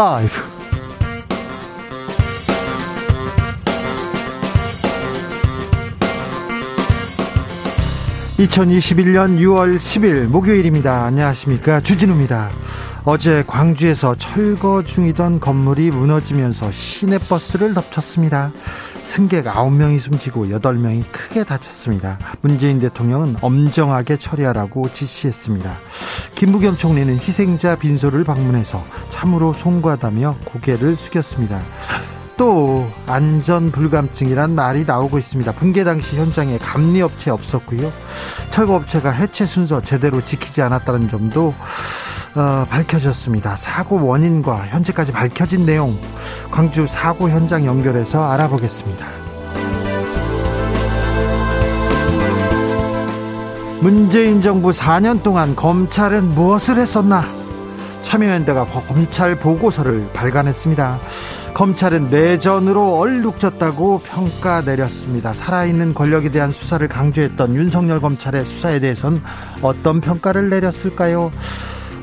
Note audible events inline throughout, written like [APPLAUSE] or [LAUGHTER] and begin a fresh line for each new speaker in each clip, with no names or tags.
라이브 (2021년 6월 10일) 목요일입니다. 안녕하십니까? 주진우입니다. 어제 광주에서 철거 중이던 건물이 무너지면서 시내버스를 덮쳤습니다 승객 9명이 숨지고 8명이 크게 다쳤습니다. 문재인 대통령은 엄정하게 처리하라고 지시했습니다. 김부겸 총리는 희생자 빈소를 방문해서 참으로 송구하다며 고개를 숙였습니다. 또 안전 불감증이란 말이 나오고 있습니다. 붕괴 당시 현장에 감리업체 없었고요. 철거업체가 해체 순서 제대로 지키지 않았다는 점도 어, 밝혀졌습니다. 사고 원인과 현재까지 밝혀진 내용 광주 사고 현장 연결해서 알아보겠습니다. 문재인 정부 4년 동안 검찰은 무엇을 했었나? 참여연대가 검찰 보고서를 발간했습니다. 검찰은 내전으로 얼룩졌다고 평가 내렸습니다. 살아있는 권력에 대한 수사를 강조했던 윤석열 검찰의 수사에 대해선 어떤 평가를 내렸을까요?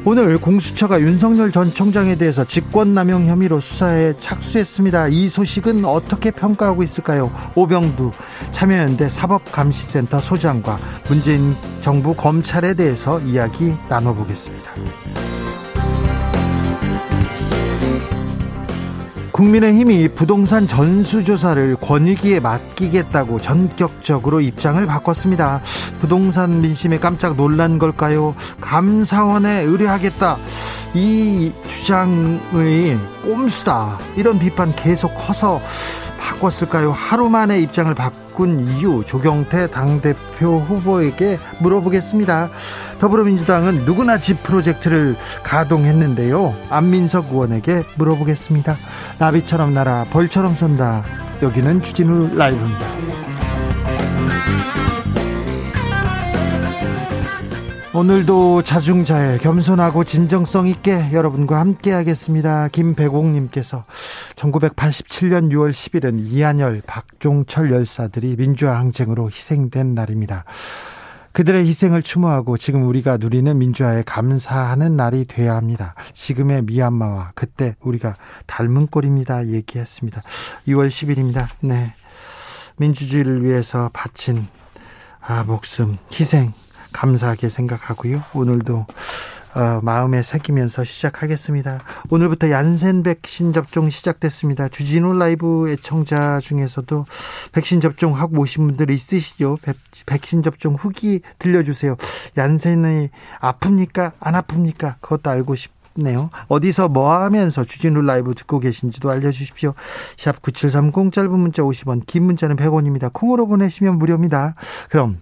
오늘 공수처가 윤석열 전 총장에 대해서 직권남용 혐의로 수사에 착수했습니다. 이 소식은 어떻게 평가하고 있을까요? 오병두 참여연대 사법감시센터 소장과 문재인 정부 검찰에 대해서 이야기 나눠보겠습니다. 국민의힘이 부동산 전수조사를 권익위에 맡기겠다고 전격적으로 입장을 바꿨습니다. 부동산 민심에 깜짝 놀란 걸까요? 감사원에 의뢰하겠다. 이 주장의 꼼수다. 이런 비판 계속 커서 바꿨을까요? 하루 만에 입장을 바 꾼 이유 조경태 당대표 후보에게 물어보겠습니다. 더불어민주당은 누구나 집 프로젝트를 가동했는데요. 안민석 의원에게 물어보겠습니다. 나비처럼 날아 벌처럼 쏜다. 여기는 주진우 라이브입니다. 오늘도 자중자애 겸손하고 진정성 있게 여러분과 함께 하겠습니다. 김배공 님께서 1987년 6월 10일은 이한열, 박종철 열사들이 민주화 항쟁으로 희생된 날입니다. 그들의 희생을 추모하고 지금 우리가 누리는 민주화에 감사하는 날이 돼야 합니다. 지금의 미얀마와 그때 우리가 닮은 꼴입니다. 얘기했습니다. 6월 10일입니다. 네. 민주주의를 위해서 바친 아, 목숨, 희생, 감사하게 생각하고요. 오늘도 어, 마음에 새기면서 시작하겠습니다. 오늘부터 얀센 백신 접종 시작됐습니다. 주진우 라이브 애청자 중에서도 백신 접종하고 오신 분들 있으시죠? 백신 접종 후기 들려주세요. 얀센이 아픕니까? 안 아픕니까? 그것도 알고 싶 네요. 어디서 뭐 하면서 주진우 라이브 듣고 계신지도 알려주십시오. 샵 9730 짧은 문자 50원, 긴 문자는 100원입니다. 콩으로 보내시면 무료입니다. 그럼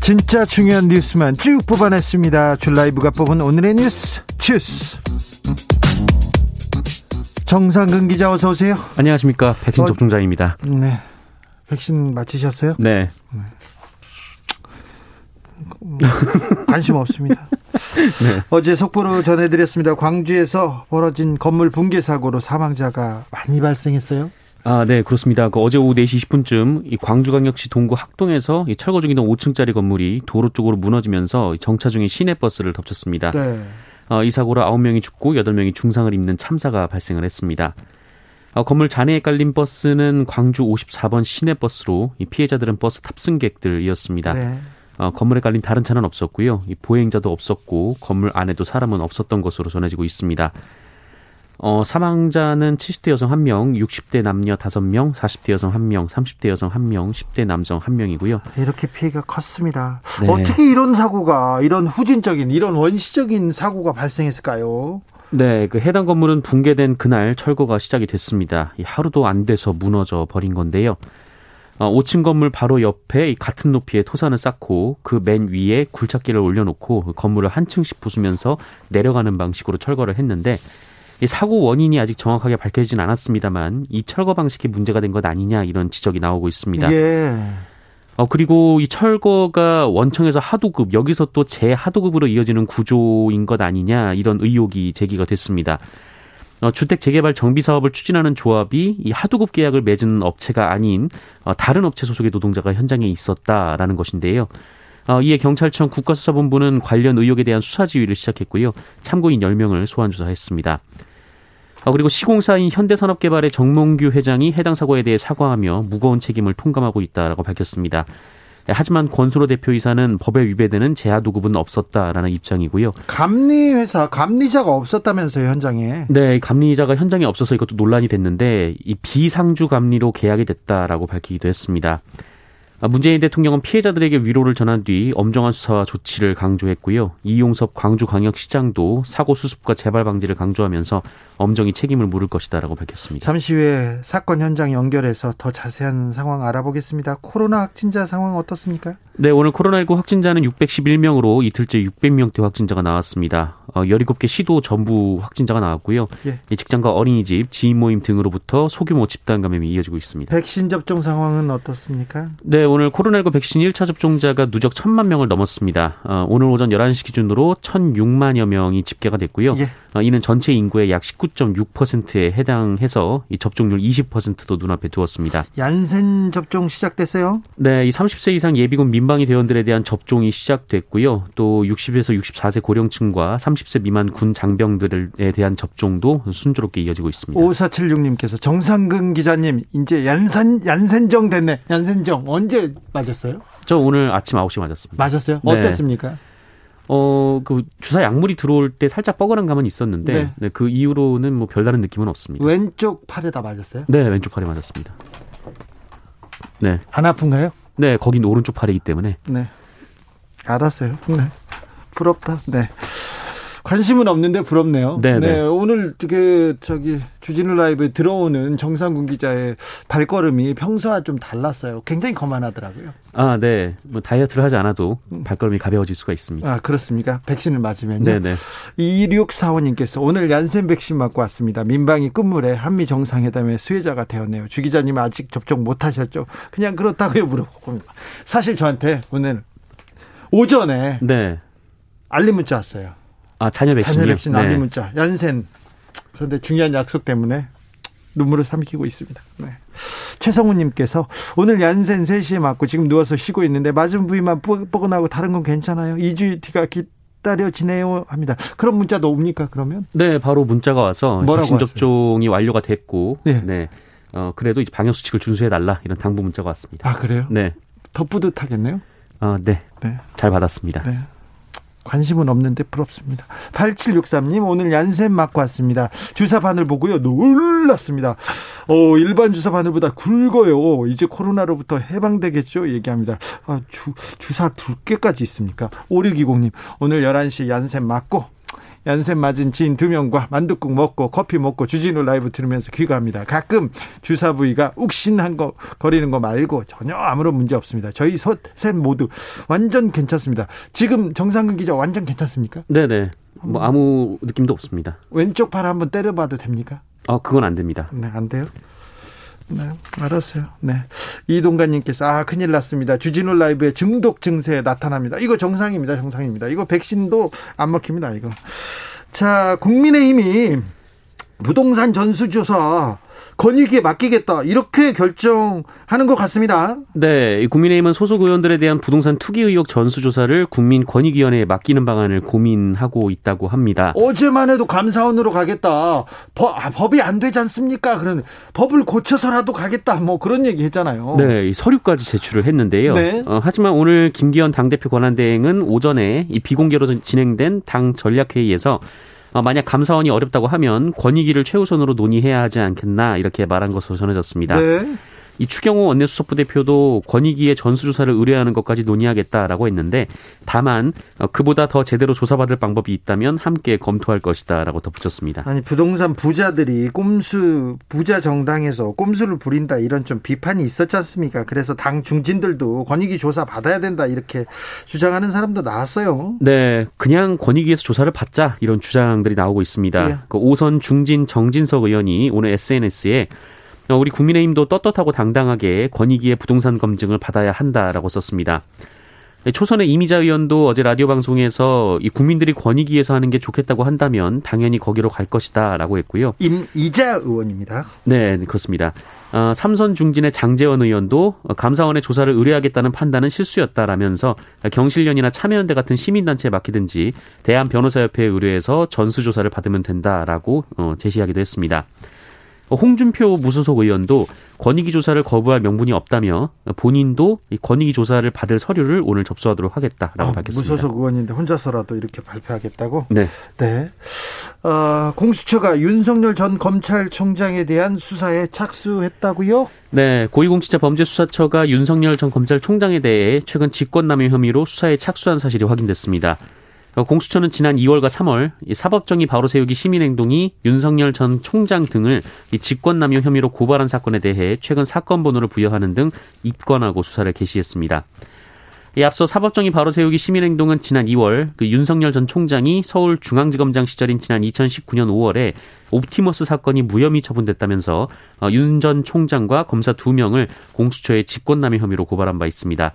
진짜 중요한 뉴스만 쭉 뽑아냈습니다. 줄 라이브가 뽑은 오늘의 뉴스 주스. 정상근 기자 어서 오세요.
안녕하십니까 백신 어, 접종자입니다.
네. 백신 맞히셨어요?
네.
관심 없습니다. [LAUGHS] 네. 어제 속보로 전해드렸습니다. 광주에서 벌어진 건물 붕괴 사고로 사망자가 많이 발생했어요.
아, 네, 그렇습니다. 그 어제 오후 4시 20분쯤 이 광주광역시 동구 학동에서 이 철거 중이던 5층짜리 건물이 도로 쪽으로 무너지면서 정차 중인 시내버스를 덮쳤습니다. 네. 어, 이 사고로 9명이 죽고 8명이 중상을 입는 참사가 발생을 했습니다. 어, 건물 잔해에 깔린 버스는 광주 54번 시내버스로 이 피해자들은 버스 탑승객들이었습니다. 네. 어, 건물에 깔린 다른 차는 없었고요. 이 보행자도 없었고 건물 안에도 사람은 없었던 것으로 전해지고 있습니다. 어, 사망자는 70대 여성 1명, 60대 남녀 5명, 40대 여성 1명, 30대 여성 1명, 10대 남성 1명이고요.
이렇게 피해가 컸습니다. 네. 어떻게 이런 사고가, 이런 후진적인, 이런 원시적인 사고가 발생했을까요?
네, 그 해당 건물은 붕괴된 그날 철거가 시작이 됐습니다. 하루도 안 돼서 무너져 버린 건데요. 어, 5층 건물 바로 옆에 같은 높이의 토산을 쌓고 그 맨 위에 굴착기를 올려놓고 그 건물을 한 층씩 부수면서 내려가는 방식으로 철거를 했는데 이 사고 원인이 아직 정확하게 밝혀지진 않았습니다만 이 철거 방식이 문제가 된 것 아니냐 이런 지적이 나오고 있습니다. 예. 어, 그리고 이 철거가 원청에서 하도급, 여기서 또 재하도급으로 이어지는 구조인 것 아니냐, 이런 의혹이 제기가 됐습니다. 어, 주택 재개발 정비 사업을 추진하는 조합이 이 하도급 계약을 맺은 업체가 아닌 어, 다른 업체 소속의 노동자가 현장에 있었다라는 것인데요. 어, 이에 경찰청 국가수사본부는 관련 의혹에 대한 수사 지휘를 시작했고요. 참고인 10명을 소환 조사했습니다. 어, 그리고 시공사인 현대산업개발의 정몽규 회장이 해당 사고에 대해 사과하며 무거운 책임을 통감하고 있다라고 밝혔습니다. 예, 하지만 권순호 대표이사는 법에 위배되는 재하 도급은 없었다라는 입장이고요.
감리 회사 감리자가 없었다면서요 현장에?
네, 감리자가 현장에 없어서 이것도 논란이 됐는데 이 비상주 감리로 계약이 됐다라고 밝히기도 했습니다. 아, 문재인 대통령은 피해자들에게 위로를 전한 뒤 엄정한 수사와 조치를 강조했고요. 이용섭 광주광역시장도 사고 수습과 재발 방지를 강조하면서 엄정히 책임을 물을 것이다라고 밝혔습니다.
잠시 후에 사건 현장 연결해서 더 자세한 상황 알아보겠습니다. 코로나 확진자 상황 어떻습니까?
네, 오늘 코로나19 확진자는 611명으로 이틀째 600명대 확진자가 나왔습니다. 어, 17개 시도 전부 확진자가 나왔고요. 예. 직장과 어린이집, 지인 모임 등으로부터 소규모 집단 감염이 이어지고 있습니다.
백신 접종 상황은 어떻습니까?
네, 오늘 코로나19 백신 1차 접종자가 누적 1000만 명을 넘었습니다. 어, 오늘 오전 11시 기준으로 1006만여 명이 집계가 됐고요. 예. 어, 이는 전체 인구의 약 19.6%에 해당해서 이 접종률 20%도 눈앞에 두었습니다.
얀센 접종 시작됐어요?
네, 이 30세 이상 예비군 민방위 대원들에 대한 접종이 시작됐고요. 또 60에서 64세 고령층과 30세 미만 군 장병들에 대한 접종도 순조롭게 이어지고 있습니다.
5476님께서 정상근 기자님 이제 얀산 얀센정 됐네. 얀센정 언제 맞았어요?
저 오늘 아침 9시 맞았습니다.
맞았어요? 네. 어땠습니까?
어, 그 주사 약물이 들어올 때 살짝 뻐근한 감은 있었는데 네. 네, 그 이후로는 뭐 별다른 느낌은 없습니다.
왼쪽 팔에다 맞았어요?
네, 왼쪽 팔에 맞았습니다.
네. 안 아픈가요?
네, 거긴 오른쪽 팔이기 때문에.
네. 알았어요. 네. 부럽다. 네. 관심은 없는데 부럽네요. 네네. 네. 네, 오늘 그 저기 주진우 라이브에 들어오는 정상군 기자의 발걸음이 평소와 좀 달랐어요. 굉장히 거만하더라고요.
아, 네. 뭐 다이어트를 하지 않아도 발걸음이 가벼워질 수가 있습니다.
아, 그렇습니까? 백신을 맞으면요. 네 네. 2645님께서 오늘 얀센 백신 맞고 왔습니다. 민방위 끝물에 한미 정상회담의 수혜자가 되었네요. 주 기자님 아직 접종 못 하셨죠? 그냥 그렇다고요 물어보고 사실 저한테 오늘 오전에 네. 알림 문자 왔어요.
아, 자녀 백신.
자녀 백신 안리 네. 문자. 연센. 그런데 중요한 약속 때문에 눈물을 삼키고 있습니다. 네. 최성우님께서 오늘 얀센 3시에 맞고 지금 누워서 쉬고 있는데 맞은 부위만 뻐근하고 다른 건 괜찮아요. 2주 뒤가 기다려지네요 합니다. 그런 문자도 옵니까 그러면?
네, 바로 문자가 와서 백신 접종이 완료가 됐고, 네, 네. 어 그래도 방역 수칙을 준수해 달라 이런 당부 문자가 왔습니다.
아 그래요?
네.
더 뿌듯하겠네요.
아 네. 네. 잘 받았습니다. 네.
관심은 없는데 부럽습니다. 8763님 오늘 얀센 맞고 왔습니다. 주사 바늘 보고요. 놀랐습니다. 어, 일반 주사 바늘보다 굵어요. 이제 코로나로부터 해방되겠죠? 얘기합니다. 아, 주, 주사 두 개까지 있습니까? 5620님 오늘 11시 얀센 맞고 얀센 맞은 지인 두 명과 만둣국 먹고 커피 먹고 주진우 라이브 들으면서 귀가합니다. 가끔 주사 부위가 욱신한 거 거리는 거 말고 전혀 아무런 문제 없습니다. 저희 셋 모두 완전 괜찮습니다. 지금 정상근 기자 완전 괜찮습니까?
네네. 뭐 아무 느낌도 없습니다.
왼쪽 팔 한번 때려봐도 됩니까?
어, 그건 안 됩니다.
네, 안 돼요? 네, 알았어요. 네. 이동관님께서, 아, 큰일 났습니다. 주진우 라이브에 중독 증세 나타납니다. 이거 정상입니다. 정상입니다. 이거 백신도 안 먹힙니다. 이거. 자, 국민의힘이 부동산 전수조사 권익위에 맡기겠다 이렇게 결정하는 것 같습니다.
네, 국민의힘은 소속 의원들에 대한 부동산 투기 의혹 전수 조사를 국민권익위원회에 맡기는 방안을 고민하고 있다고 합니다.
어제만 해도 감사원으로 가겠다. 법, 아, 법이 안 되지 않습니까? 그런 법을 고쳐서라도 가겠다. 뭐 그런 얘기 했잖아요.
네, 서류까지 제출을 했는데요. 네. 어, 하지만 오늘 김기현 당대표 권한대행은 오전에 이 비공개로 진행된 당 전략회의에서 어, 만약 감사원이 어렵다고 하면 권익위를 최우선으로 논의해야 하지 않겠나 이렇게 말한 것으로 전해졌습니다. 네. 이 추경호 원내수석부 대표도 권익위의 전수조사를 의뢰하는 것까지 논의하겠다라고 했는데 다만 어, 그보다 더 제대로 조사받을 방법이 있다면 함께 검토할 것이다라고 덧붙였습니다.
아니 부동산 부자들이 꼼수 부자 정당에서 꼼수를 부린다 이런 좀 비판이 있었지 않습니까? 그래서 당 중진들도 권익위 조사 받아야 된다 이렇게 주장하는 사람도 나왔어요.
네, 그냥 권익위에서 조사를 받자 이런 주장들이 나오고 있습니다. 네. 그 오선 중진 정진석 의원이 오늘 SNS에 어, 우리 국민의힘도 떳떳하고 당당하게 권익위의 부동산 검증을 받아야 한다라고 썼습니다. 네, 초선의 이미자 의원도 어제 라디오 방송에서 이 국민들이 권익위에서 하는 게 좋겠다고 한다면 당연히 거기로 갈 것이다라고 했고요.
임이자 의원입니다.
네, 그렇습니다. 어, 삼선 중진의 장재원 의원도 감사원의 조사를 의뢰하겠다는 판단은 실수였다라면서 경실련이나 참여연대 같은 시민단체에 맡기든지 대한변호사협회에 의뢰해서 전수조사를 받으면 된다라고 어, 제시하기도 했습니다. 홍준표 무소속 의원도 권익위 조사를 거부할 명분이 없다며 본인도 권익위 조사를 받을 서류를 오늘 접수하도록 하겠다라고 아, 밝혔습니다.
무소속 의원인데 혼자서라도 이렇게 발표하겠다고? 네. 네. 어, 공수처가 윤석열 전 검찰총장에 대한 수사에 착수했다고요?
네, 고위공직자범죄수사처가 윤석열 전 검찰총장에 대해 최근 직권남용 혐의로 수사에 착수한 사실이 확인됐습니다. 어, 공수처는 지난 2월과 3월 사법정의 바로 세우기 시민행동이 윤석열 전 총장 등을 직권남용 혐의로 고발한 사건에 대해 최근 사건 번호를 부여하는 등 입건하고 수사를 개시했습니다. 앞서 사법정의 바로 세우기 시민행동은 지난 2월 그 윤석열 전 총장이 서울중앙지검장 시절인 지난 2019년 5월에 옵티머스 사건이 무혐의 처분됐다면서 어, 윤전 총장과 검사 2명을 공수처의 직권남용 혐의로 고발한 바 있습니다.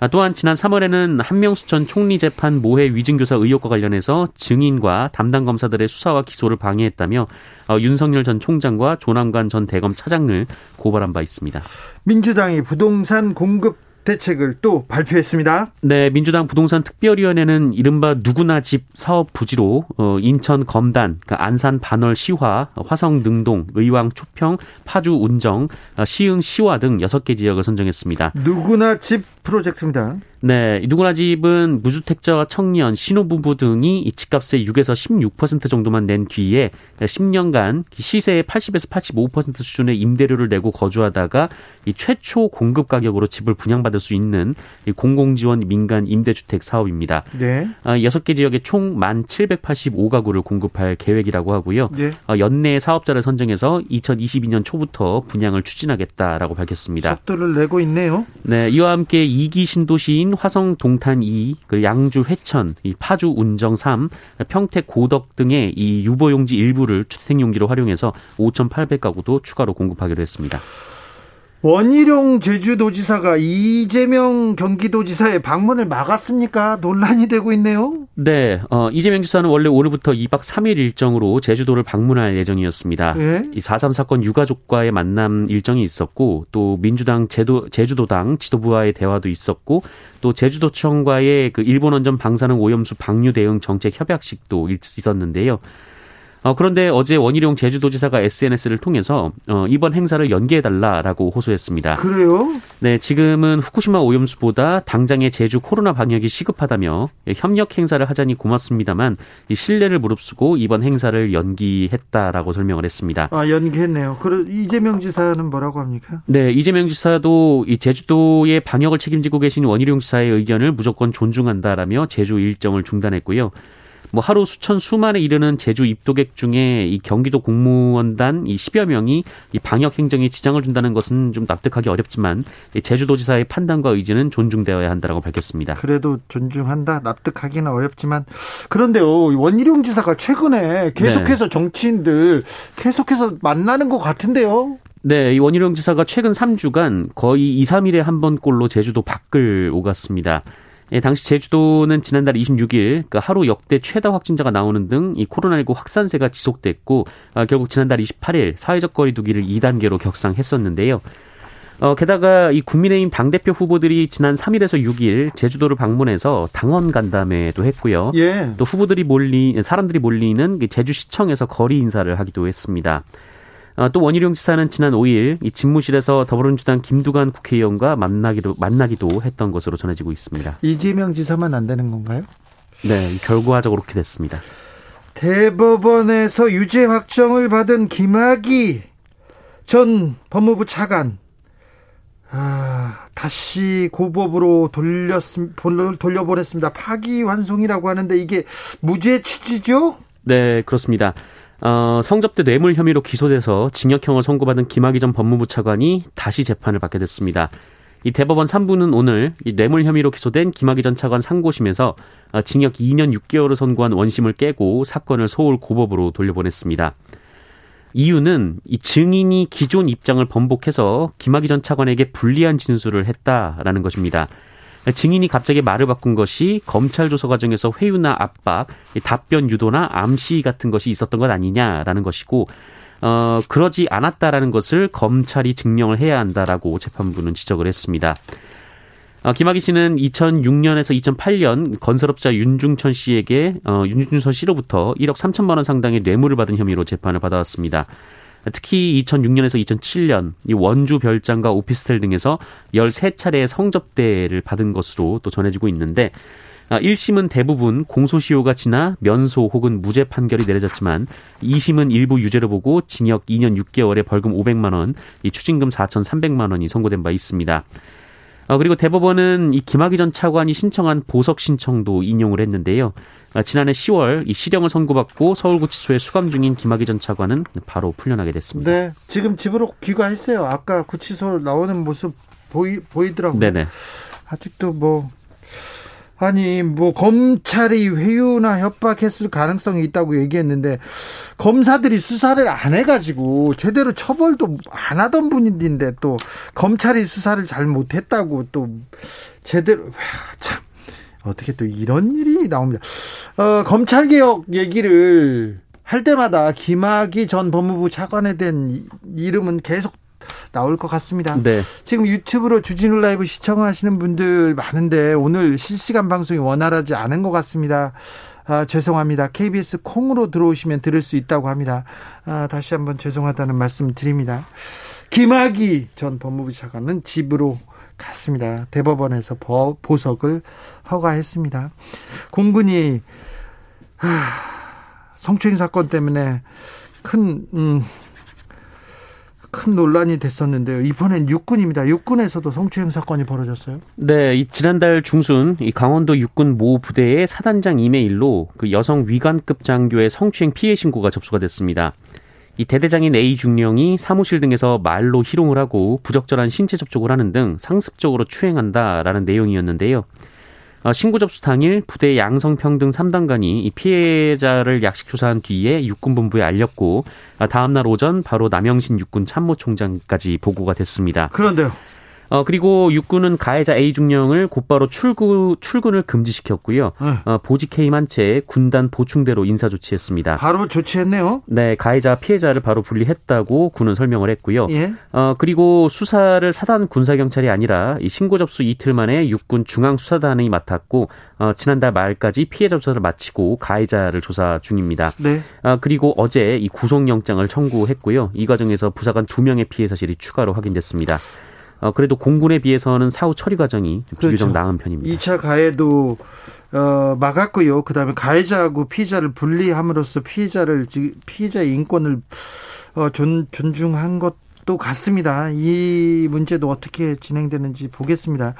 아, 또한 지난 3월에는 한명수 전 총리 재판 모해 위증교사 의혹과 관련해서 증인과 담당 검사들의 수사와 기소를 방해했다며 어, 윤석열 전 총장과 조남관 전 대검 차장을 고발한 바 있습니다.
민주당이 부동산 공급 대책을 또 발표했습니다.
네, 민주당 부동산 특별위원회는 이른바 누구나 집 사업 부지로 어, 인천 검단, 그러니까 안산 반월 시화, 화성 능동, 의왕 초평, 파주 운정, 어, 시흥 시화 등 6개 지역을 선정했습니다.
누구나 집 프로젝트입니다.
네, 누구나 집은 무주택자와 청년, 신혼부부 등이 이 집값의 6에서 16% 정도만 낸 뒤에 10년간 시세의 80에서 85% 수준의 임대료를 내고 거주하다가 이 최초 공급 가격으로 집을 분양받을 수 있는 이 공공지원 민간 임대주택 사업입니다. 네. 아, 6개 지역에 총 1,785가구를 공급할 계획이라고 하고요. 네. 아, 연내 사업자를 선정해서 2022년 초부터 분양을 추진하겠다라고 밝혔습니다.
속도를 내고 있네요.
네, 이와 함께 2기 신도시인 화성 동탄 2, 그 양주 회천, 이 파주 운정 3, 평택 고덕 등의 이 유보용지 일부를 주택용지로 활용해서 5,800가구도 추가로 공급하기로 했습니다.
원희룡 제주도지사가 이재명 경기도지사의 방문을 막았습니까? 논란이 되고 있네요.
네, 어, 이재명 지사는 원래 오늘부터 2박 3일 일정으로 제주도를 방문할 예정이었습니다. 네? 이4.3 사건 유가족과의 만남 일정이 있었고 또 민주당 제도, 제주도당 지도부와의 대화도 있었고 또 제주도청과의 그 일본 원전 방사능 오염수 방류 대응 정책 협약식도 있었는데요. 어, 그런데 어제 원희룡 제주도지사가 SNS를 통해서 어, 이번 행사를 연기해달라라고 호소했습니다.
그래요?
네, 지금은 후쿠시마 오염수보다 당장의 제주 코로나 방역이 시급하다며 협력 행사를 하자니 고맙습니다만 이 신뢰를 무릅쓰고 이번 행사를 연기했다라고 설명을 했습니다.
아, 연기했네요. 그럼 이재명 지사는 뭐라고 합니까?
네, 이재명 지사도 이 제주도의 방역을 책임지고 계신 원희룡 지사의 의견을 무조건 존중한다라며 제주 일정을 중단했고요. 뭐 하루 수천 수만에 이르는 제주 입도객 중에 이 경기도 공무원단 이 10여 명이 이 방역 행정에 지장을 준다는 것은 좀 납득하기 어렵지만 제주도지사의 판단과 의지는 존중되어야 한다라고 밝혔습니다.
그래도 존중한다. 납득하기는 어렵지만 그런데요. 원희룡 지사가 최근에 계속해서 네. 정치인들 계속해서 만나는 것 같은데요.
네, 이 원희룡 지사가 최근 3주간 거의 2, 3일에 한 번꼴로 제주도 밖을 오갔습니다. 예, 당시 제주도는 지난달 26일 그 하루 역대 최다 확진자가 나오는 등 이 코로나19 확산세가 지속됐고 아, 결국 지난달 28일 사회적 거리두기를 2단계로 격상했었는데요. 어, 게다가 이 국민의힘 당대표 후보들이 지난 3일에서 6일 제주도를 방문해서 당원 간담회도 했고요. 예. 또 후보들이 몰리, 사람들이 몰리는 그 제주시청에서 거리 인사를 하기도 했습니다. 어, 또 원희룡 지사는 지난 5일 이 집무실에서 더불어민주당 김두관 국회의원과 만나기도 만나기도 했던 것으로 전해지고 있습니다.
이재명 지사만 안 되는 건가요?
네, 결과적으로 그렇게 됐습니다.
대법원에서 유죄 확정을 받은 김학의 전 법무부 차관 아, 다시 고법으로 돌렸, 돌려보냈습니다. 파기환송이라고 하는데 이게 무죄 취지죠?
네, 그렇습니다. 어, 성접대 뇌물 혐의로 기소돼서 징역형을 선고받은 김학의 전 법무부 차관이 다시 재판을 받게 됐습니다. 이 대법원 3부는 오늘 이 뇌물 혐의로 기소된 김학의 전 차관 상고심에서 어, 징역 2년 6개월을 선고한 원심을 깨고 사건을 서울 고법으로 돌려보냈습니다. 이유는 이 증인이 기존 입장을 번복해서 김학의 전 차관에게 불리한 진술을 했다라는 것입니다. 증인이 갑자기 말을 바꾼 것이 검찰 조사 과정에서 회유나 압박, 답변 유도나 암시 같은 것이 있었던 것 아니냐라는 것이고 어, 그러지 않았다라는 것을 검찰이 증명을 해야 한다라고 재판부는 지적을 했습니다. 어, 김학의 씨는 2006년에서 2008년 건설업자 윤중천 씨에게 어, 윤중천 씨로부터 1억 3천만 원 상당의 뇌물을 받은 혐의로 재판을 받아왔습니다. 특히 2006년에서 2007년 이 원주 별장과 오피스텔 등에서 13차례의 성접대를 받은 것으로 또 전해지고 있는데 1심은 아, 대부분 공소시효가 지나 면소 혹은 무죄 판결이 내려졌지만 2심은 일부 유죄로 보고 징역 2년 6개월에 벌금 500만 원, 이 추징금 4,300만 원이 선고된 바 있습니다. 어, 그리고 대법원은 이 김학의 전 차관이 신청한 보석 신청도 인용을 했는데요. 아, 지난해 10월 이 실형을 선고받고 서울구치소에 수감 중인 김학의 전 차관은 바로 풀려나게 됐습니다.
네, 지금 집으로 귀가했어요. 아까 구치소 나오는 모습 보이 보이더라고요. 네네. 아직도 뭐 아니 뭐 검찰이 회유나 협박했을 가능성이 있다고 얘기했는데 검사들이 수사를 안 해가지고 제대로 처벌도 안 하던 분인데 또 검찰이 수사를 잘 못했다고 또 제대로 참 어떻게 또 이런 일이 나옵니다. 어, 검찰 개혁 얘기를 할 때마다 김학의 전 법무부 차관에 대한 이름은 계속 나올 것 같습니다. 네. 지금 유튜브로 주진우 라이브 시청하시는 분들 많은데 오늘 실시간 방송이 원활하지 않은 것 같습니다. 아, 죄송합니다. KBS 콩으로 들어오시면 들을 수 있다고 합니다. 아, 다시 한번 죄송하다는 말씀 드립니다. 김학의 전 법무부 차관은 집으로 갔습니다. 대법원에서 보석을 허가했습니다. 공군이 하, 성추행 사건 때문에 큰 음, 큰 논란이 됐었는데요. 이번엔 육군입니다. 육군에서도 성추행 사건이 벌어졌어요.
네, 이 지난달 중순 이 강원도 육군 모 부대의 사단장 이메일로 그 여성 위관급 장교의 성추행 피해 신고가 접수가 됐습니다. 이 대대장인 A 중령이 사무실 등에서 말로 희롱을 하고 부적절한 신체 접촉을 하는 등 상습적으로 추행한다라는 내용이었는데요. 어, 신고 접수 당일 부대 양성평등 3단관이 이 피해자를 약식 조사한 뒤에 육군본부에 알렸고 아, 다음날 오전 바로 남영신 육군 참모총장까지 보고가 됐습니다.
그런데요.
어, 그리고 육군은 가해자 A 중령을 곧바로 출구, 출근을 금지시켰고요. 네. 어, 보직 해임한 채 군단 보충대로 인사 조치했습니다.
바로 조치했네요.
네, 가해자 피해자를 바로 분리했다고 군은 설명을 했고요. 예. 어, 그리고 수사를 사단 군사경찰이 아니라 이 신고 접수 이틀 만에 육군 중앙수사단이 맡았고 어, 지난달 말까지 피해자 조사를 마치고 가해자를 조사 중입니다. 네. 어, 그리고 어제 이 구속영장을 청구했고요. 이 과정에서 부사관 두 명의 피해 사실이 추가로 확인됐습니다. 어, 그래도 공군에 비해서는 사후 처리 과정이 비교적 그렇죠. 나은 편입니다.
2차 가해도 어, 막았고요. 그다음에 가해자하고 피해자를 분리함으로써 피해자를 피해자의 인권을 어, 존, 존중한 것도 같습니다. 이 문제도 어떻게 진행되는지 보겠습니다.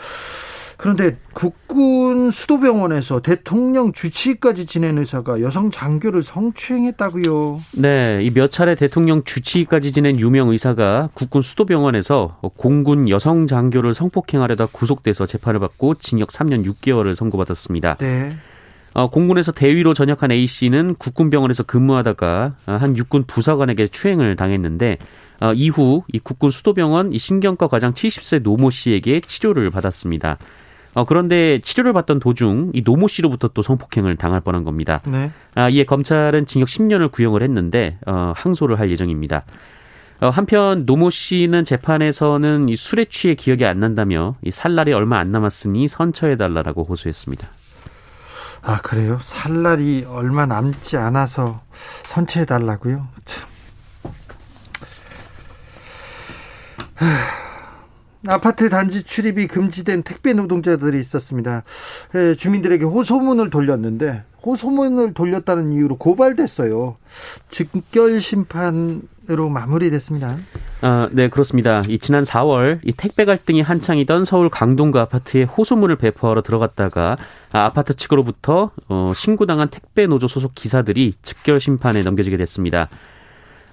그런데 국군 수도병원에서 대통령 주치의까지 지낸 의사가 여성 장교를 성추행했다고요.
네, 이 몇 차례 대통령 주치의까지 지낸 유명 의사가 국군 수도병원에서 공군 여성 장교를 성폭행하려다 구속돼서 재판을 받고 징역 3년 6개월을 선고받았습니다. 네. 어, 공군에서 대위로 전역한 A 씨는 국군병원에서 근무하다가 한 육군 부사관에게 추행을 당했는데 어, 이후 이 국군 수도병원 이 신경과 과장 70세 노모 씨에게 치료를 받았습니다. 어, 그런데 치료를 받던 도중 이 노모 씨로부터 또 성폭행을 당할 뻔한 겁니다. 네. 아, 이에 검찰은 징역 10년을 구형을 했는데 어, 항소를 할 예정입니다. 어, 한편 노모 씨는 재판에서는 이 술에 취해 기억이 안 난다며 이 살날이 얼마 안 남았으니 선처해 달라고 호소했습니다.
아 그래요? 살날이 얼마 남지 않아서 선처해 달라고요? 참. 아파트 단지 출입이 금지된 택배 노동자들이 있었습니다. 주민들에게 호소문을 돌렸는데 호소문을 돌렸다는 이유로 고발됐어요. 즉결 심판으로 마무리됐습니다.
아, 네, 그렇습니다. 이 지난 4월 이 택배 갈등이 한창이던 서울 강동구 아파트에 호소문을 배포하러 들어갔다가 아, 파트 측으로부터 어, 신고당한 택배 노조 소속 기사들이 즉결 심판에 넘겨지게 됐습니다.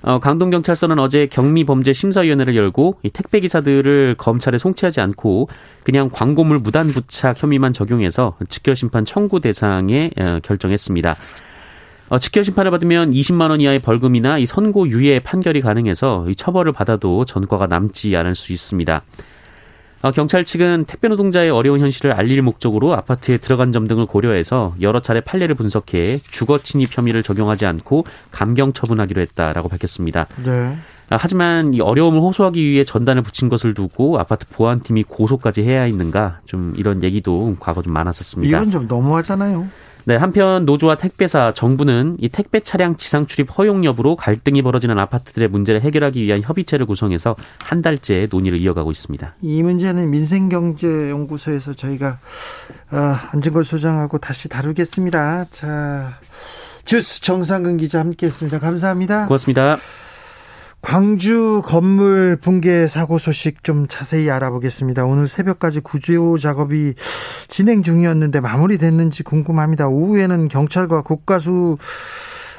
어, 강동경찰서는 어제 경미범죄심사위원회를 열고 이 택배 기사들을 검찰에 송치하지 않고 그냥 광고물 무단 부착 혐의만 적용해서 직결심판 청구 대상에 어, 결정했습니다. 어, 직결 심판을 받으면 20만 원 이하의 벌금이나 이 선고 유예 판결이 가능해서 이 처벌을 받아도 전과가 남지 않을 수 있습니다. 어, 경찰 측은 택배 노동자의 어려운 현실을 알릴 목적으로 아파트에 들어간 점 등을 고려해서 여러 차례 판례를 분석해 주거 침입 혐의를 적용하지 않고 감경 처분하기로 했다라고 밝혔습니다. 네. 아, 하지만 이 어려움을 호소하기 위해 전단을 붙인 것을 두고 아파트 보안팀이 고소까지 해야 했는가 좀 이런 얘기도 과거 좀 많았었습니다.
이건 좀 너무하잖아요.
네, 한편 노조와 택배사, 정부는 이 택배 차량 지상 출입 허용 여부로 갈등이 벌어지는 아파트들의 문제를 해결하기 위한 협의체를 구성해서 한 달째 논의를 이어가고 있습니다.
이 문제는 민생경제연구소에서 저희가 어, 안진걸 소장하고 다시 다루겠습니다. 자, 주스 정상근 기자 함께했습니다. 감사합니다.
고맙습니다.
광주 건물 붕괴 사고 소식 좀 자세히 알아보겠습니다. 오늘 새벽까지 구조 작업이 진행 중이었는데 마무리됐는지 궁금합니다. 오후에는 경찰과 국가수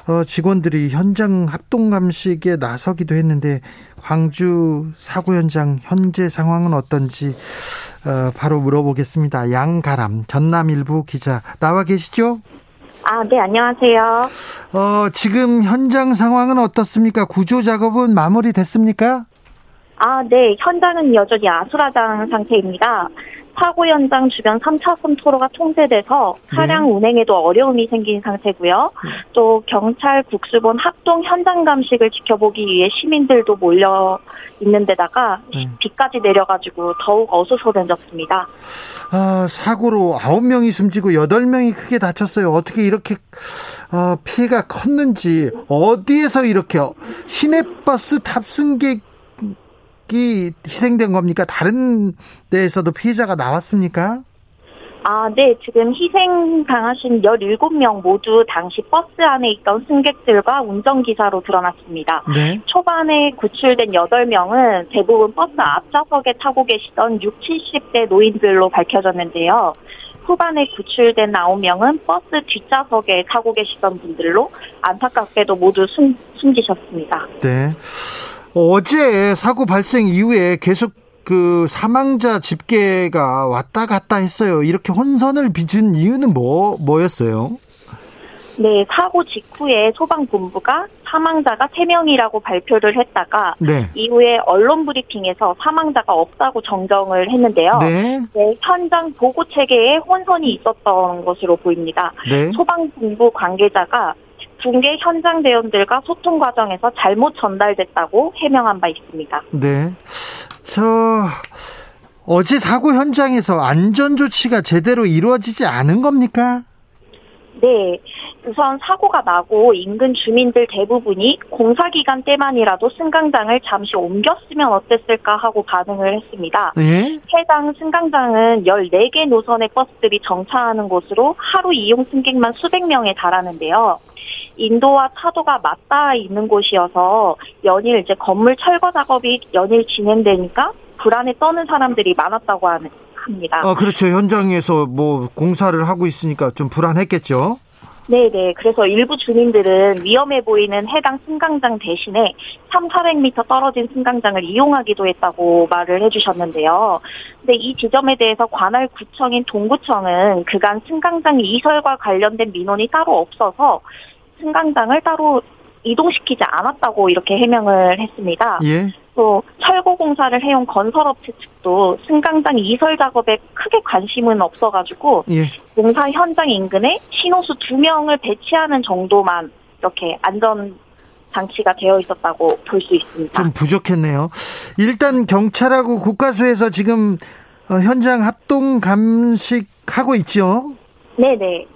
어, 직원들이 현장 합동 감식에 나서기도 했는데 광주 사고 현장 현재 상황은 어떤지 어, 바로 물어보겠습니다. 양가람 전남일보 기자 나와 계시죠?
아, 네, 안녕하세요.
어, 지금 현장 상황은 어떻습니까? 구조 작업은 마무리됐습니까?
아, 네, 현장은 여전히 아수라장 상태입니다. 사고 현장 주변 3차선 도로가 통제돼서 차량 네. 운행에도 어려움이 생긴 상태고요. 네. 또 경찰 국수본 합동 현장 감식을 지켜보기 위해 시민들도 몰려 있는 데다가 네. 비까지 내려가지고 더욱 어수선해졌습니다.
아, 사고로 9명이 숨지고 8명이 크게 다쳤어요. 어떻게 이렇게 어, 피해가 컸는지 어디에서 이렇게 시내버스 탑승객 이 희생된 겁니까? 다른 데에서도 피해자가 나왔습니까?
아, 네. 지금 희생 당하신 17명 모두 당시 버스 안에 있던 승객들과 운전기사로 드러났습니다. 네. 초반에 구출된 8명은 대부분 버스 앞좌석에 타고 계시던 6, 70대 노인들로 밝혀졌는데요. 후반에 구출된 9명은 버스 뒷좌석에 타고 계시던 분들로 안타깝게도 모두 숨, 숨지셨습니다.
네. 어제 사고 발생 이후에 계속 그 사망자 집계가 왔다 갔다 했어요. 이렇게 혼선을 빚은 이유는 뭐 뭐였어요?
네, 사고 직후에 소방본부가 사망자가 3명이라고 발표를 했다가 네. 이후에 언론 브리핑에서 사망자가 없다고 정정을 했는데요. 네. 네, 현장 보고 체계에 혼선이 있었던 것으로 보입니다. 네. 소방본부 관계자가 붕괴 현장 대원들과 소통 과정에서 잘못 전달됐다고 해명한 바 있습니다.
네. 저 어제 사고 현장에서 안전 조치가 제대로 이루어지지 않은 겁니까?
네. 우선 사고가 나고 인근 주민들 대부분이 공사 기간 때만이라도 승강장을 잠시 옮겼으면 어땠을까 하고 반응을 했습니다. 네? 해당 승강장은 14개 노선의 버스들이 정차하는 곳으로 하루 이용 승객만 수백 명에 달하는데요. 인도와 차도가 맞닿아 있는 곳이어서 연일 이제 건물 철거 작업이 연일 진행되니까 불안에 떠는 사람들이 많았다고 하는 합니다.
아, 그렇죠. 현장에서 뭐 공사를 하고 있으니까 좀 불안했겠죠.
네네. 그래서 일부 주민들은 위험해 보이는 해당 승강장 대신에 3, 400m 떨어진 승강장을 이용하기도 했다고 말을 해주셨는데요. 근데 이 지점에 대해서 관할 구청인 동구청은 그간 승강장 이설과 관련된 민원이 따로 없어서 승강장을 따로 이동시키지 않았다고 이렇게 해명을 했습니다. 예. 또 철거 공사를 해온 건설업체 측도 승강장 이설 작업에 크게 관심은 없어가지고 예. 공사 현장 인근에 신호수 두 명을 배치하는 정도만 이렇게 안전 장치가 되어 있었다고 볼 수 있습니다.
좀 부족했네요. 일단 경찰하고 국가수에서 지금 어, 현장 합동 감식하고 있죠?
네네.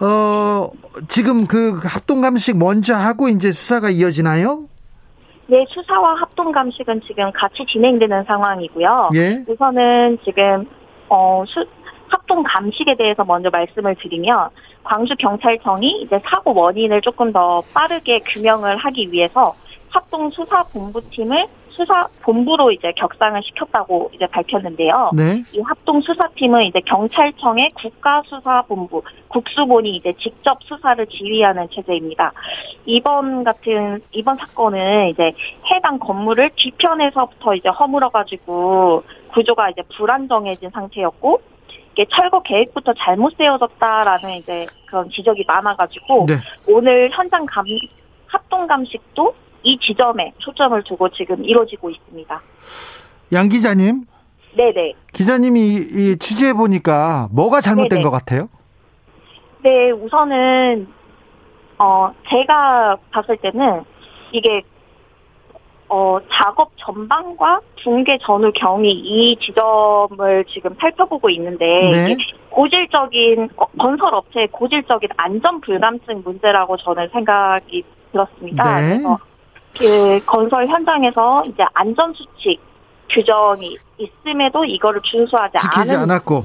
어, 지금 그 합동 감식 먼저 하고 이제 수사가 이어지나요?
네, 수사와 합동 감식은 지금 같이 진행되는 상황이고요. 예. 우선은 지금 어 수, 합동 감식에 대해서 먼저 말씀을 드리면 광주 경찰청이 이제 사고 원인을 조금 더 빠르게 규명을 하기 위해서 합동 수사 본부팀을 수사 본부로 이제 격상을 시켰다고 이제 밝혔는데요. 네. 이 합동 수사팀은 이제 경찰청의 국가수사본부 국수본이 이제 직접 수사를 지휘하는 체제입니다. 이번 같은 이번 사건은 이제 해당 건물을 뒤편에서부터 이제 허물어 가지고 구조가 이제 불안정해진 상태였고 이게 철거 계획부터 잘못 세워졌다라는 이제 그런 지적이 많아가지고 네. 오늘 현장 감 합동 감식도 이 지점에 초점을 두고 지금 이루어지고 있습니다.
양 기자님.
네네.
기자님이 취재해 보니까 뭐가 잘못된 네네. 것 같아요?
네, 우선은 어 제가 봤을 때는 이게 어 작업 전방과 붕괴 전후 경위 이 지점을 지금 살펴보고 있는데 네. 고질적인 건설 업체의 고질적인 안전 불감증 문제라고 저는 생각이 들었습니다. 네. 그래서 그 건설 현장에서 이제 안전 수칙 규정이 있음에도 이거를 준수하지
지키지 않은 않았고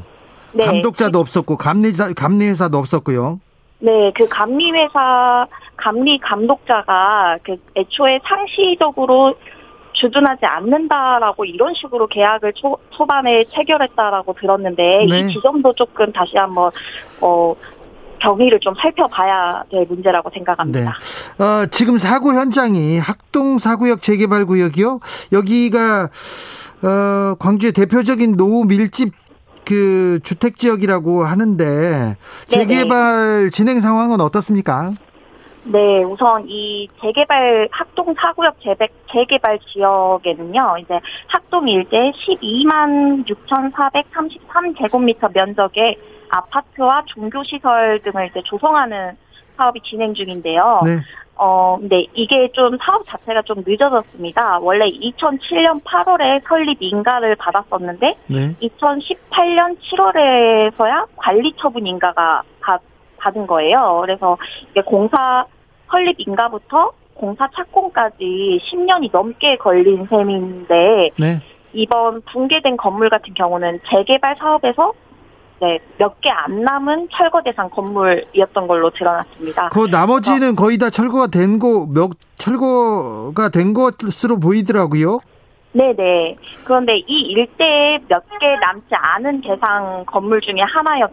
네. 감독자도 없었고 감리사 감리회사도 없었고요.
네, 그 감리회사 감리 감독자가 그 애초에 상시적으로 주둔하지 않는다라고 이런 식으로 계약을 초, 초반에 체결했다라고 들었는데 네. 이 지점도 조금 다시 한번 어 경위를 좀 살펴봐야 될 문제라고 생각합니다.
네. 어, 지금 사고 현장이 학동 사구역 재개발 구역이요. 여기가 어, 광주의 대표적인 노후 밀집 그 주택 지역이라고 하는데 재개발 네네. 진행 상황은 어떻습니까?
네, 우선 이 재개발 학동 사구역 재개발 지역에는요, 이제 학동 일대 12만 6,433 제곱미터 면적의 아파트와 종교시설 등을 이제 조성하는 사업이 진행 중인데요. 네. 어, 근데 이게 좀 사업 자체가 좀 늦어졌습니다. 원래 2007년 8월에 설립 인가를 받았었는데, 네. 2018년 7월에서야 관리 처분 인가가 받, 받은 거예요. 그래서 이게 공사 설립 인가부터 공사 착공까지 10년이 넘게 걸린 셈인데, 네. 이번 붕괴된 건물 같은 경우는 재개발 사업에서 네, 몇 개 안 남은 철거 대상 건물이었던 걸로 드러났습니다.
그 나머지는 거의 다 철거가 된 거, 몇, 철거가 된 것으로 보이더라고요.
네네. 그런데 이 일대에 몇 개 남지 않은 대상 건물 중에 하나였,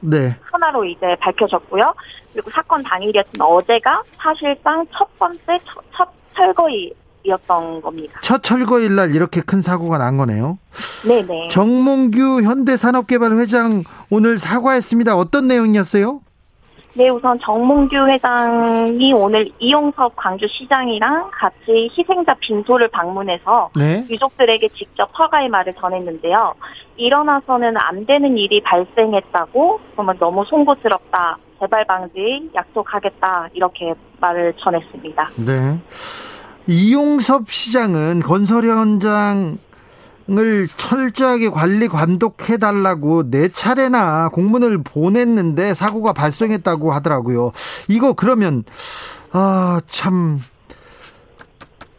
네. 하나로 이제 밝혀졌고요. 그리고 사건 당일이었던 어제가 사실상 첫 번째 첫, 첫 철거이 이었던 겁니다.
첫 철거일 날 이렇게 큰 사고가 난 거네요.
네네.
정몽규 현대산업개발 회장 오늘 사과했습니다. 어떤 내용이었어요?
네, 우선 정몽규 회장이 오늘 이용섭 광주시장이랑 같이 희생자 빈소를 방문해서 네. 유족들에게 직접 허가의 말을 전했는데요. 일어나서는 안 되는 일이 발생했다고 정말 너무 송구스럽다. 재발 방지 약속하겠다. 이렇게 말을 전했습니다.
네. 이용섭 시장은 건설 현장 을 철저하게 관리 감독해 달라고 네 차례나 공문을 보냈는데 사고가 발생했다고 하더라고요. 이거 그러면 아참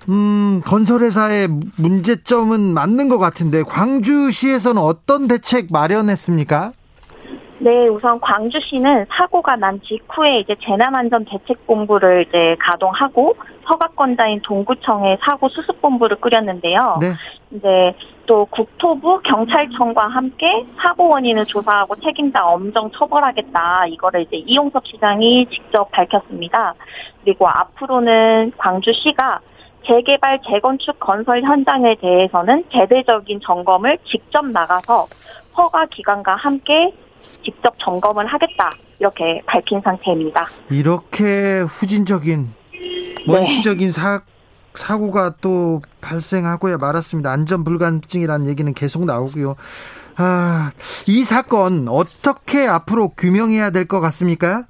음, 건설회사의 문제점은 맞는 것 같은데 광주시에서는 어떤 대책 마련했습니까?
네, 우선 광주시는 사고가 난 직후에 이제 재난안전 대책 본부를 이제 가동하고 서각권자인 동구청에 사고 수습 본부를 꾸렸는데요. 네. 이제 또 국토부 경찰청과 함께 사고 원인을 조사하고 책임자 엄정 처벌하겠다. 이거를 이제 이용섭 시장이 직접 밝혔습니다. 그리고 앞으로는 광주시가 재개발, 재건축, 건설 현장에 대해서는 제대적인 점검을 직접 나가서 허가 기관과 함께 직접 점검을 하겠다 이렇게 밝힌 상태입니다.
이렇게 후진적인 원시적인 네. 사고가 또 발생하고야 말았습니다. 안전 불감증이라는 얘기는 계속 나오고요. 아, 이 사건 어떻게 앞으로 규명해야 될 것 같습니까?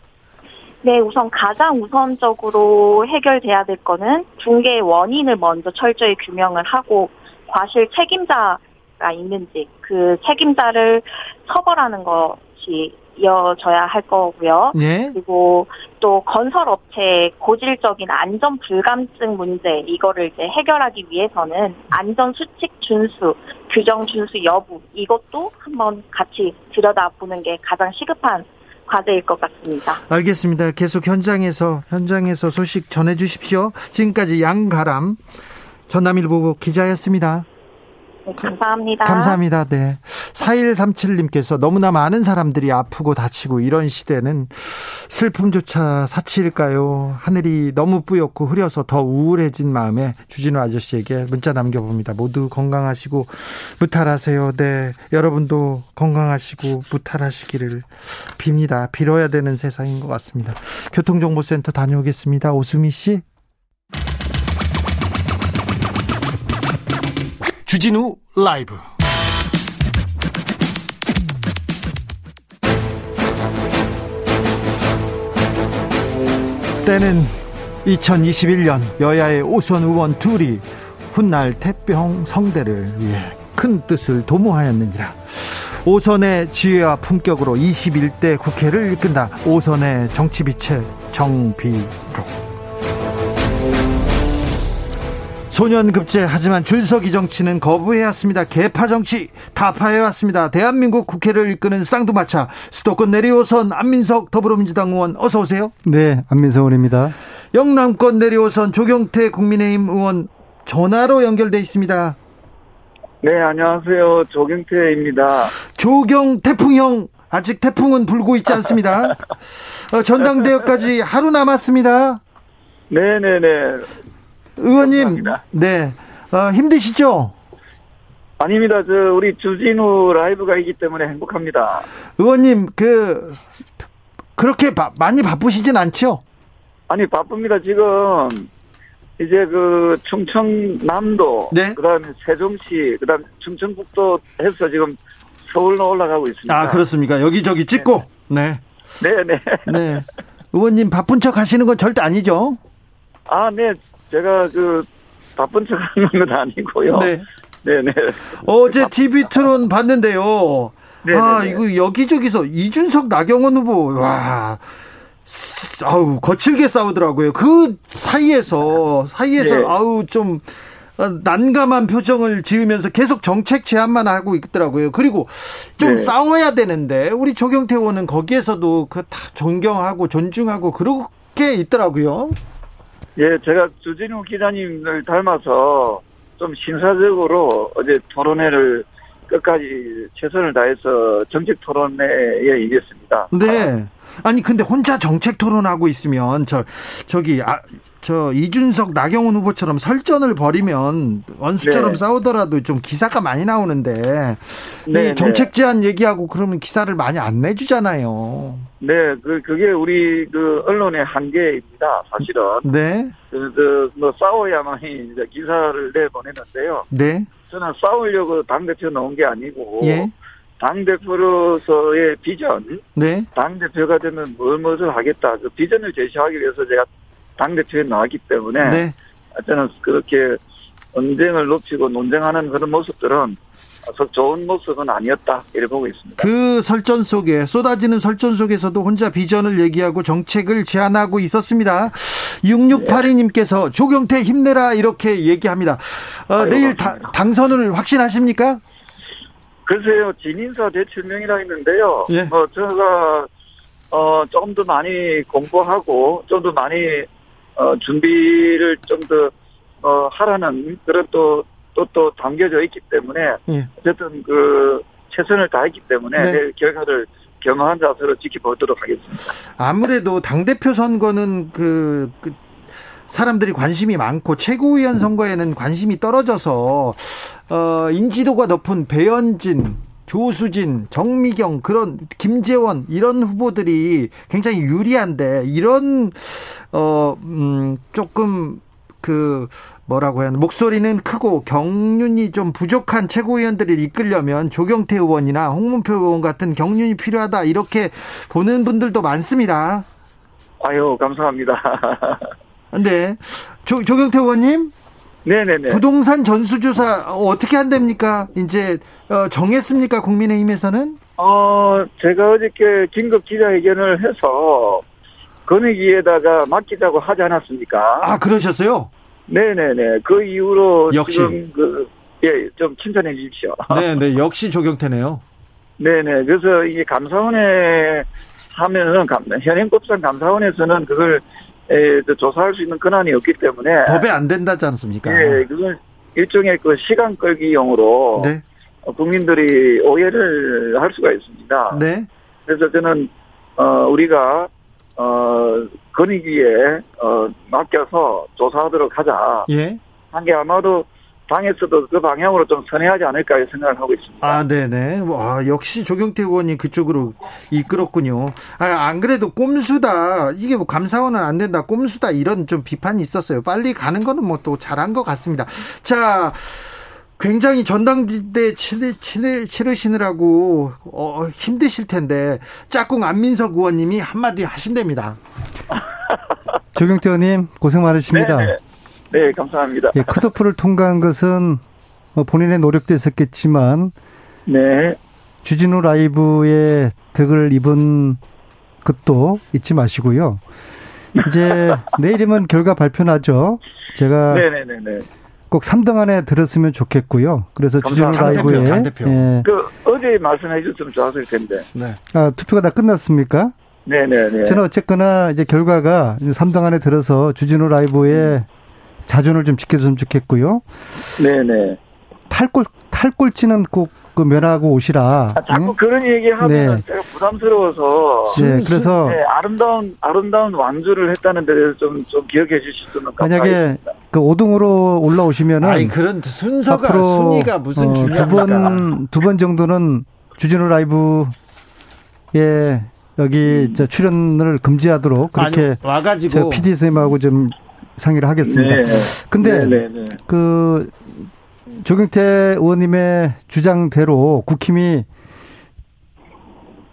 네, 우선 가장 우선적으로 해결돼야 될 거는 붕괴의 원인을 먼저 철저히 규명을 하고 과실 책임자가 있는지 그 책임자를 처벌하는 것이 이어져야 할 거고요. 예? 그리고 또 건설업체의 고질적인 안전 불감증 문제 이거를 이제 해결하기 위해서는 안전 수칙 준수, 규정 준수 여부 이것도 한번 같이 들여다보는 게 가장 시급한 과제일 것 같습니다.
알겠습니다. 계속 현장에서 현장에서 소식 전해 주십시오. 지금까지 양가람 전남일보 기자였습니다.
네, 감사합니다.
감사합니다. 네. 4137님께서 너무나 많은 사람들이 아프고 다치고 이런 시대는 슬픔조차 사치일까요? 하늘이 너무 뿌옇고 흐려서 더 우울해진 마음에 주진우 아저씨에게 문자 남겨봅니다. 모두 건강하시고 무탈하세요. 네. 여러분도 건강하시고 무탈하시기를 빕니다. 빌어야 되는 세상인 것 같습니다. 교통정보센터 다녀오겠습니다. 오수미 씨. 주진우 라이브 때는 2021년 여야의 오선 의원 둘이 훗날 태평 성대를 위해 큰 뜻을 도모하였느니라. 오선의 지혜와 품격으로 21대 국회를 이끈다. 오선의 정치비체 정비록. 소년급제 하지만 줄서기 정치는 거부해왔습니다. 개파 정치 타파해왔습니다. 대한민국 국회를 이끄는 쌍두마차 수도권 내리오선 안민석 더불어민주당 의원 어서 오세요.
네, 안민석 의원입니다.
영남권 내리오선 조경태 국민의힘 의원 전화로 연결돼 있습니다.
네, 안녕하세요. 조경태입니다.
조경 태풍형 아직 태풍은 불고 있지 않습니다. [LAUGHS] 어, 전당대회까지 하루 남았습니다.
네네네.
의원님, 감사합니다. 네, 어, 힘드시죠?
아닙니다. 저 우리 주진우 라이브가 있기 때문에 행복합니다.
의원님, 그 그렇게 바, 많이 바쁘시진 않죠?
아니 바쁩니다. 지금 이제 그 충청남도, 네? 그다음에 세종시, 그다음 충청북도 해서 지금 서울로 올라가고 있습니다.
아 그렇습니까? 여기저기 찍고, 네,
네, 네.
네. 의원님 바쁜 척 하시는 건 절대 아니죠?
아, 네. 제가 그 바쁜 척 하는 건 아니고요. 네. 네네.
어제 TV 트론 봤는데요. 네네네. 아, 이거 여기저기서 이준석 나경원 후보, 와. 아우, 거칠게 싸우더라고요. 그 사이에서, 사이에서, 네. 아우, 좀, 난감한 표정을 지으면서 계속 정책 제안만 하고 있더라고요. 그리고 좀 네. 싸워야 되는데, 우리 조경태 의원은 거기에서도 그 다 존경하고 존중하고 그렇게 있더라고요.
예, 제가 주진우 기자님을 닮아서 좀 신사적으로 어제 토론회를 끝까지 최선을 다해서 정책 토론회에 이겼습니다.
네. 아니 근데 혼자 정책 토론하고 있으면 저 저기 아, 저 이준석 나경원 후보처럼 설전을 벌이면 원수처럼 네. 싸우더라도 좀 기사가 많이 나오는데 네, 네, 정책 제안 얘기하고 그러면 기사를 많이 안 내주잖아요.
네, 그 그게 우리 그 언론의 한계입니다. 사실은. 네. 그, 그, 뭐 싸워야만이 이제 기사를 내 보내는데요. 네. 저는 싸우려고 당 대표 넣은 게 아니고. 예. 당 대표로서의 비전, 네. 당 대표가 되면 뭘 무엇을 하겠다. 그 비전을 제시하기 위해서 제가 당대표에 나왔기 때문에 네. 저는 그렇게 언쟁을 높이고 논쟁하는 그런 모습들은 좋은 모습은 아니었다 이렇게 보고 있습니다.
그 설전 속에 쏟아지는 설전 속에서도 혼자 비전을 얘기하고 정책을 제안하고 있었습니다. 6682님께서 네. 조경태 힘내라 이렇게 얘기합니다. 어, 내일 다, 당선을 확신하십니까?
글쎄요 진인사 대출명이라 했는데요. 예. 어, 제가 어, 조금 더 많이 공부하고 좀 더 많이 어, 준비를 좀 더, 어, 하라는 그런 또, 또, 또 담겨져 있기 때문에, 예. 어쨌든 그, 최선을 다했기 때문에 네. 내일 결과를 겸허한 자세로 지켜보도록 하겠습니다.
아무래도 당대표 선거는 그, 그 사람들이 관심이 많고 최고위원 선거에는 관심이 떨어져서 어 인지도가 높은 배현진 조수진, 정미경 그런 김재원 이런 후보들이 굉장히 유리한데 이런 어 음, 조금 그 뭐라고 해야 하나 목소리는 크고 경륜이 좀 부족한 최고위원들을 이끌려면 조경태 의원이나 홍문표 의원 같은 경륜이 필요하다 이렇게 보는 분들도 많습니다.
아유 감사합니다.
네, 조, 조경태 의원님. 네네네. 부동산 전수조사 어떻게 한답니까? 이제 어, 정했습니까? 국민의힘에서는?
어, 제가 어저께 긴급 기자회견을 해서 건의기에다가 맡기자고 하지 않았습니까?
아, 그러셨어요?
네네네. 그 이후로 역시. 지금 그, 예, 좀 칭찬해 주십시오. [LAUGHS]
네네. 역시 조경태네요.
네네. 그래서 이게 감사원에 하면은, 현행법상 감사원에서는 그걸 에, 조사할 수 있는 권한이 없기 때문에.
법에 안 된다지 않습니까?
예, 그걸 일종의 그 시간 끌기용으로. 네. 국민들이 오해를 할 수가 있습니다. 네. 그래서 저는, 어, 우리가 어, 건의기에, 어, 맡겨서 조사하도록 하자. 예. 한 게 아마도 당에서도 그 방향으로 좀 선회하지 않을까 생각을 하고 있습니다.
아, 네네. 와, 역시 조경태 의원이 그쪽으로 이끌었군요. 아, 안 그래도 꼼수다. 이게 뭐 감사원은 안 된다. 꼼수다. 이런 좀 비판이 있었어요. 빨리 가는 거는 뭐 또 잘한 것 같습니다. 자, 굉장히 전당대 치르, 치르, 치르시느라고 어, 힘드실 텐데 짝꿍 안민석 의원님이 한마디 하신답니다.
조경태 의원님 고생 많으십니다.
네, 네. 네 감사합니다.
예, 컷오프를 통과한 것은 뭐 본인의 노력도 있었겠지만 네. 주진우 라이브의 덕을 입은 것도 잊지 마시고요. 이제 [LAUGHS] 내일이면 결과 발표 나죠. 제가 네네네. 네, 네, 꼭 3등 안에 들었으면 좋겠고요. 그래서 주진우 라이브에
당대표, 예. 그 어제 말씀해 주셨으면 좋았을 텐데.
네. 아, 투표가 다 끝났습니까? 네네네. 저는 어쨌거나 이제 결과가 3등 안에 들어서 주진우 라이브의 음. 자존을 좀 지켜줬으면 좋겠고요. 네네. 탈골 탈골치는 꼭 그 면하고 오시라.
아, 자꾸 응? 그런 얘기하면 네. 제가 부담스러워서. 네, 그래서 네, 아름다운 아름다운 완주를 했다는 데 대해서 좀 좀 기억해 주시면
만약에 그 5등으로 올라오시면은
아니 그런 순서가 앞으로 순위가 무슨 어,
두번 두번 정도는 주진우 라이브에 여기 음. 출연을 금지하도록 그렇게 아니, 와가지고 PD 선생님하고 좀 상의를 하겠습니다. 네. 근데 네, 네, 네. 그 조경태 의원님의 주장대로 국힘이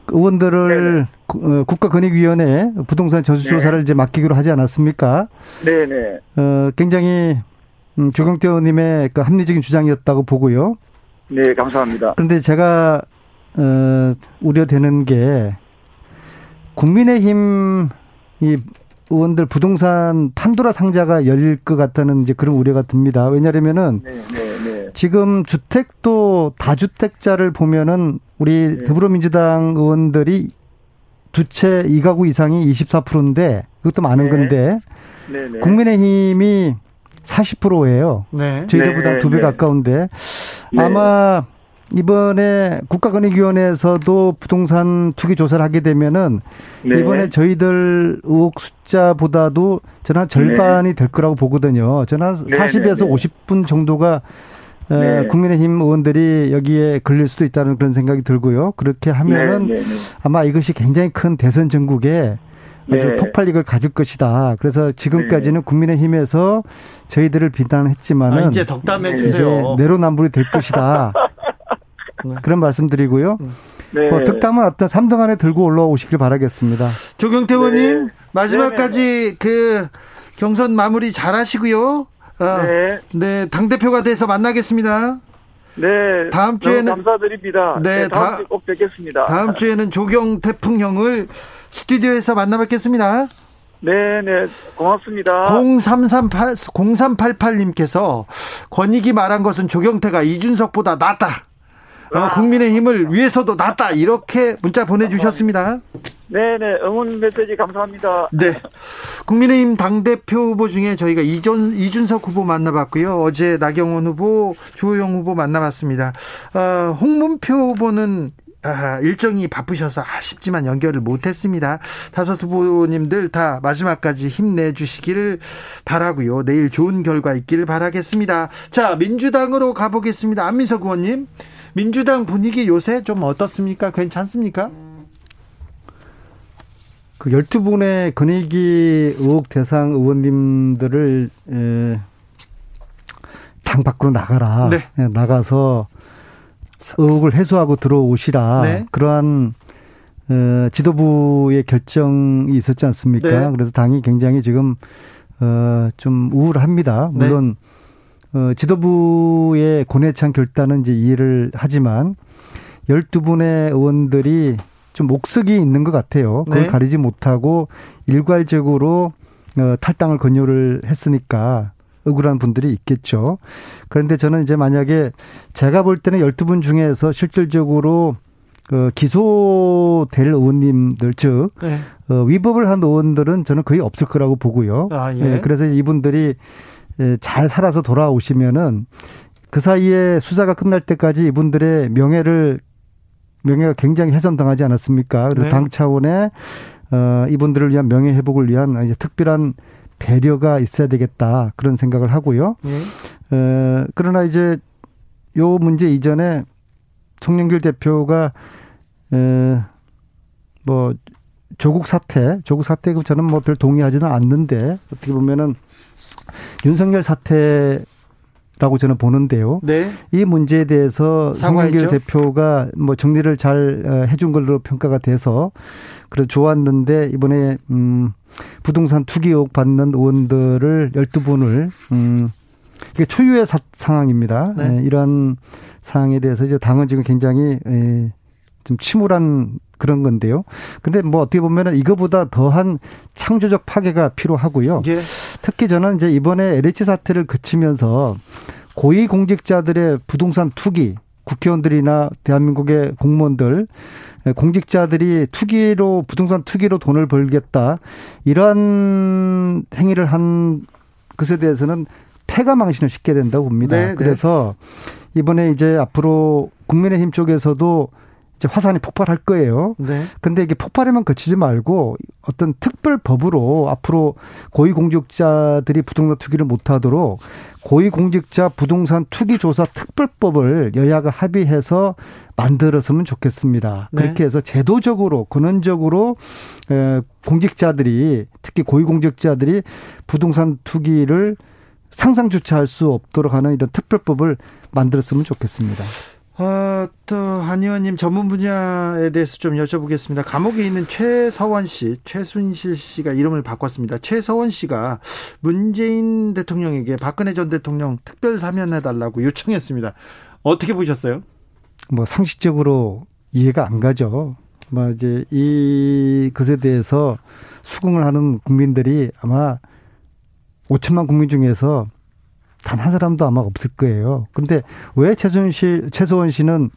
의원들을 어, 국가권익위원회 부동산 전수조사를 네. 이제 맡기기로 하지 않았습니까? 네네. 어, 굉장히 음, 조경태 의원님의 그 합리적인 주장이었다고 보고요.
네, 감사합니다.
그런데 제가 어, 우려되는 게 국민의힘 이 의원들 부동산 판도라 상자가 열릴 것 같다는 이제 그런 우려가 듭니다. 왜냐하면은 네, 네, 네. 지금 주택도 다주택자를 보면은 우리 네. 더불어민주당 의원들이 두 채 이가구 이상이 24%인데 그것도 많은 네. 건데 네, 국민의힘이 40%예요. 네. 저희들보다 두 배 가까운데 아마 이번에 국가권익위원회에서도 부동산 투기 조사를 하게 되면은 네. 이번에 저희들 의혹 숫자보다도 저는 한 절반이 네. 될 거라고 보거든요. 저는 한 네, 40에서 50분 정도가 어, 네. 국민의힘 의원들이 여기에 걸릴 수도 있다는 그런 생각이 들고요. 그렇게 하면은 네, 네, 아마 이것이 굉장히 큰 대선 전국에 아주 폭발력을 가질 것이다. 그래서 지금까지는 국민의힘에서 저희들을 비난했지만은
아, 이제 덕담해 주세요.
내로남불이 될 것이다. [LAUGHS] 네. 그런 말씀드리고요. 네. 뭐 득담은 어떤 3등 안에 들고 올라오시길 바라겠습니다.
조경태 의원님 네. 마지막까지 네. 그 경선 마무리 잘 하시고요. 어, 네. 네. 당 대표가 돼서 만나겠습니다.
네. 다음 주에는 감사드립니다. 네, 네 다음 주에 꼭 뵙겠습니다.
다음 주에는 조경 태 풍형을 스튜디오에서 만나 뵙겠습니다.
네, 네. 고맙습니다.
0338 0388님께서 권익이 말한 것은 조경태가 이준석보다 낫다. 어, 국민의 힘을 위해서도 낫다 이렇게 문자 보내주셨습니다.
네네 응원 메시지 감사합니다.
네, 국민의힘 당 대표 후보 중에 저희가 이준 이준석 후보 만나봤고요. 어제 나경원 후보, 주호영 후보 만나봤습니다. 어, 홍문표 후보는 아, 일정이 바쁘셔서 아쉽지만 연결을 못했습니다. 다섯 후보님들 다 마지막까지 힘내주시기를 바라고요. 내일 좋은 결과 있기를 바라겠습니다. 자, 민주당으로 가보겠습니다. 안민석 의원님. 민주당 분위기 요새 좀 어떻습니까? 괜찮습니까?
그 12분의 권익위 의혹 대상 의원님들을 에, 당 밖으로 나가라. 네. 예, 나가서 의혹을 해소하고 들어오시라. 네. 그러한 어, 지도부의 결정이 있었지 않습니까? 네. 그래서 당이 굉장히 지금 어, 좀 우울합니다. 네. 물론 어, 지도부의 고뇌찬 결단은 이제 이해를 하지만 12분의 의원들이 좀 목석이 있는 것 같아요. 그걸 네. 가리지 못하고 일괄적으로 어, 탈당을 권유를 했으니까 억울한 분들이 있겠죠. 그런데 저는 이제 만약에 제가 볼 때는 12분 중에서 실질적으로 그 기소될 의원님들 즉 네. 어, 위법을 한 의원들은 저는 거의 없을 거라고 보고요. 아, 예. 예, 그래서 이분들이 예, 잘 살아서 돌아오시면은 그 사이에 수사가 끝날 때까지 이분들의 명예를 명예가 굉장히 훼손당하지 않았습니까? 그래서 네. 당 차원의 어, 이분들을 위한 명예 회복을 위한 이제 특별한 배려가 있어야 되겠다 그런 생각을 하고요. 네. 어, 그러나 이제 요 문제 이전에 송영길 대표가 에, 뭐 조국 사태, 조국 사태 그 저는 뭐 별 동의하지는 않는데 어떻게 보면은 윤석열 사태 라고 저는 보는데요. 네. 이 문제에 대해서 송영길 대표가 뭐 정리를 잘 어, 해준 걸로 평가가 돼서 그래서 좋았는데 이번에 음 부동산 투기 의혹 받는 의원들을 12분을 음 이게 초유의 사, 상황입니다. 네. 네, 이런 상황에 대해서 이제 당은 지금 굉장히 에, 좀 침울한 그런 건데요. 근데 뭐 어떻게 보면은 이거보다 더한 창조적 파괴가 필요하고요. 예. 특히 저는 이제 이번에 LH 사태를 그치면서 고위 공직자들의 부동산 투기, 국회의원들이나 대한민국의 공무원들 공직자들이 투기로 부동산 투기로 돈을 벌겠다 이러한 행위를 한 것에 대해서는 폐가 망신을 싣게 된다고 봅니다. 네, 네. 그래서 이번에 이제 앞으로 국민의힘 쪽에서도 이제 화산이 폭발할 거예요. 네. 근데 이게 폭발에만 그치지 말고 어떤 특별 법으로 앞으로 고위공직자들이 부동산 투기를 못하도록 고위공직자 부동산 투기 조사 특별법을 여야가 합의해서 만들었으면 좋겠습니다. 네. 그렇게 해서 제도적으로 근원적으로 공직자들이 특히 고위공직자들이 부동산 투기를 상상조차 할 수 없도록 하는 이런 특별법을 만들었으면 좋겠습니다.
어, 또 한 의원님 전문 분야에 대해서 좀 여쭤보겠습니다. 감옥에 있는 최서원 씨, 최순실 씨가 이름을 바꿨습니다. 최서원 씨가 문재인 대통령에게 박근혜 전 대통령 특별 사면해 달라고 요청했습니다. 어떻게 보셨어요?
뭐 상식적으로 이해가 안 가죠. 뭐 이제 이 것에 대해서 수긍을 하는 국민들이 아마 5천만 국민 중에서 단 한 사람도 아마 없을 거예요. 근데 왜 최순실, 최소원 씨는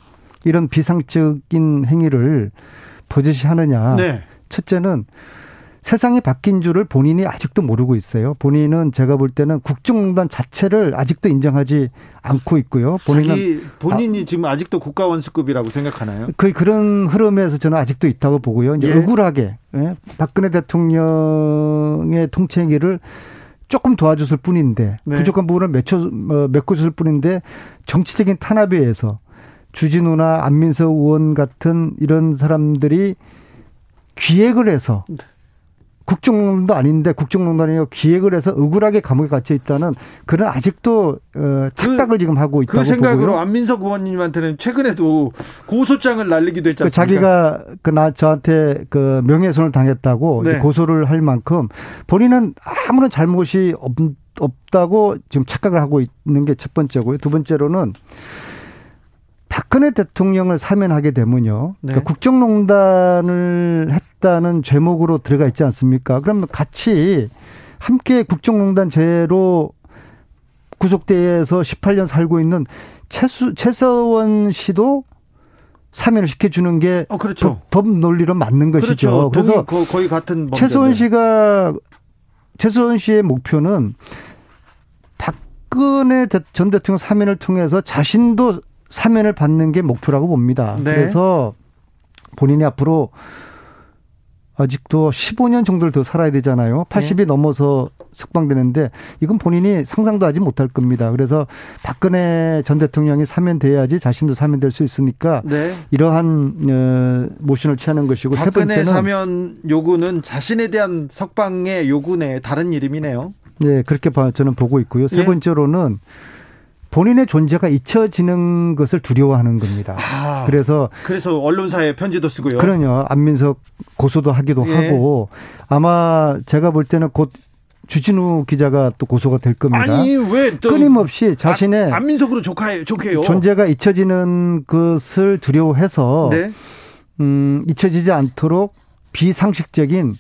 이런 비상적인 행위를 버젓이 하느냐. 네. 첫째는 세상이 바뀐 줄을 본인이 아직도 모르고 있어요. 본인은 제가 볼 때는 국정농단 자체를 아직도 인정하지 않고 있고요.
본인은 본인이 아, 지금 아직도 국가원수급이라고 생각하나요?
거의 그런 흐름에서 저는 아직도 있다고 보고요. 이제 예. 억울하게 예? 박근혜 대통령의 통치 행위를 조금 도와줬을 뿐인데 네. 부족한 부분을 맺혀 어, 메꿔줬을 뿐인데 정치적인 탄압에 의해서 주진우나 안민석 의원 같은 이런 사람들이 기획을 해서 네. 국정농단도 아닌데 국정농단이요 기획을 해서 억울하게 감옥에 갇혀 있다는 그런 아직도 어, 착각을 그, 지금 하고 그 있다고 그
생각으로
보고요.
안민석 의원님한테는 최근에도 고소장을 날리기도 않습니까?
그 자기가 그 나 저한테 그 명예훼손을 당했다고 네. 고소를 할 만큼 본인은 아무런 잘못이 없, 없다고 지금 착각을 하고 있는 게 첫 번째고요. 두 번째로는 박근혜 대통령을 사면하게 되면요. 네. 그러니까 국정농단을 했다는 죄목으로 들어가 있지 않습니까? 그러면 같이 함께 국정농단 죄로 구속대에서 18년 살고 있는 최수, 최서원 씨도 사면을 시켜주는 게 어, 그렇죠. 법, 법 논리로 맞는 것이죠.
그렇죠. 그래서 동의, 거의 같은
최서원 씨가 최서원 씨의 목표는 박근혜 전 대통령 사면을 통해서 자신도 사면을 받는 게 목표라고 봅니다. 네. 그래서 본인이 앞으로 아직도 15년 정도를 더 살아야 되잖아요. 80이 네. 넘어서 석방되는데 이건 본인이 상상도 하지 못할 겁니다. 그래서 박근혜 전 대통령이 사면돼야지 자신도 사면될 수 있으니까 네. 이러한 어, 모션을 취하는 것이고
세 번째는 사면 요구는 자신에 대한 석방의 요구의 다른 이름이네요.
네, 그렇게 저는 보고 있고요. 세 예. 번째로는 본인의 존재가 잊혀지는 것을 두려워하는 겁니다. 아,
그래서 그래서 언론사에 편지도 쓰고요.
그러요. 안민석 고소도 하기도 예. 하고 아마 제가 볼 때는 곧 주진우 기자가 또 고소가 될 겁니다.
아니 왜
끊임없이 자신의
안, 민석으로 조카요, 조카요.
존재가 잊혀지는 것을 두려워해서 네. 음, 잊혀지지 않도록 비상식적인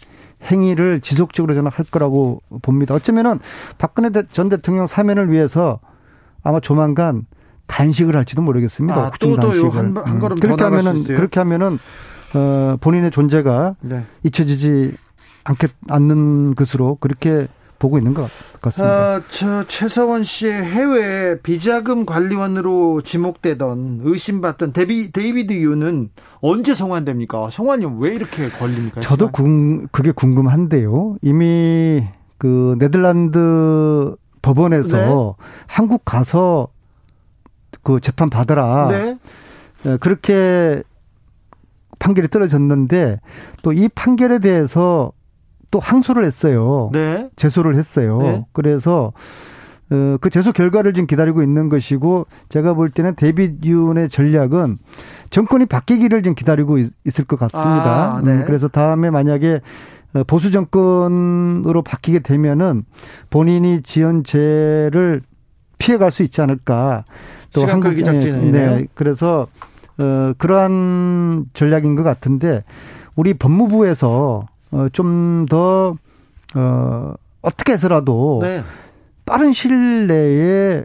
행위를 지속적으로 저는 할 거라고 봅니다. 어쩌면은 박근혜 전 대통령 사면을 위해서 아마 조만간 단식을 할지도 모르겠습니다.
아, 또, 또요 한, 한 걸음 음.
그렇게 하면은 그렇게 하면은 어, 본인의 존재가 네. 잊혀지지 않겠 않는 것으로 그렇게 보고 있는 것 같습니다. 아,
저 최서원 씨의 해외 비자금 관리원으로 지목되던 의심받던 데비, 데이비드 윤은 언제 송환됩니까? 송환이 왜 이렇게 걸립니까?
저도 궁, 그게 궁금한데요. 이미 그 네덜란드 법원에서 네. 한국 가서 그 재판 받아라. 네. 네 그렇게 판결이 떨어졌는데 또 이 판결에 대해서 또 항소를 했어요. 네. 제소를 했어요. 네. 그래서 어, 그 제소 결과를 지금 기다리고 있는 것이고 제가 볼 때는 데이빗 윤의 전략은 정권이 바뀌기를 지금 기다리고 있, 을것 같습니다. 아, 네. 음, 그래서 다음에 만약에 어, 보수 정권으로 바뀌게 되면은 본인이 지은 죄를 피해갈 수 있지 않을까.
또 한국 기작진이네요. 네.
그래서 어 그러한 전략인 것 같은데 우리 법무부에서 어, 좀 더, 어, 어떻게 해서라도 네. 빠른 시일 내에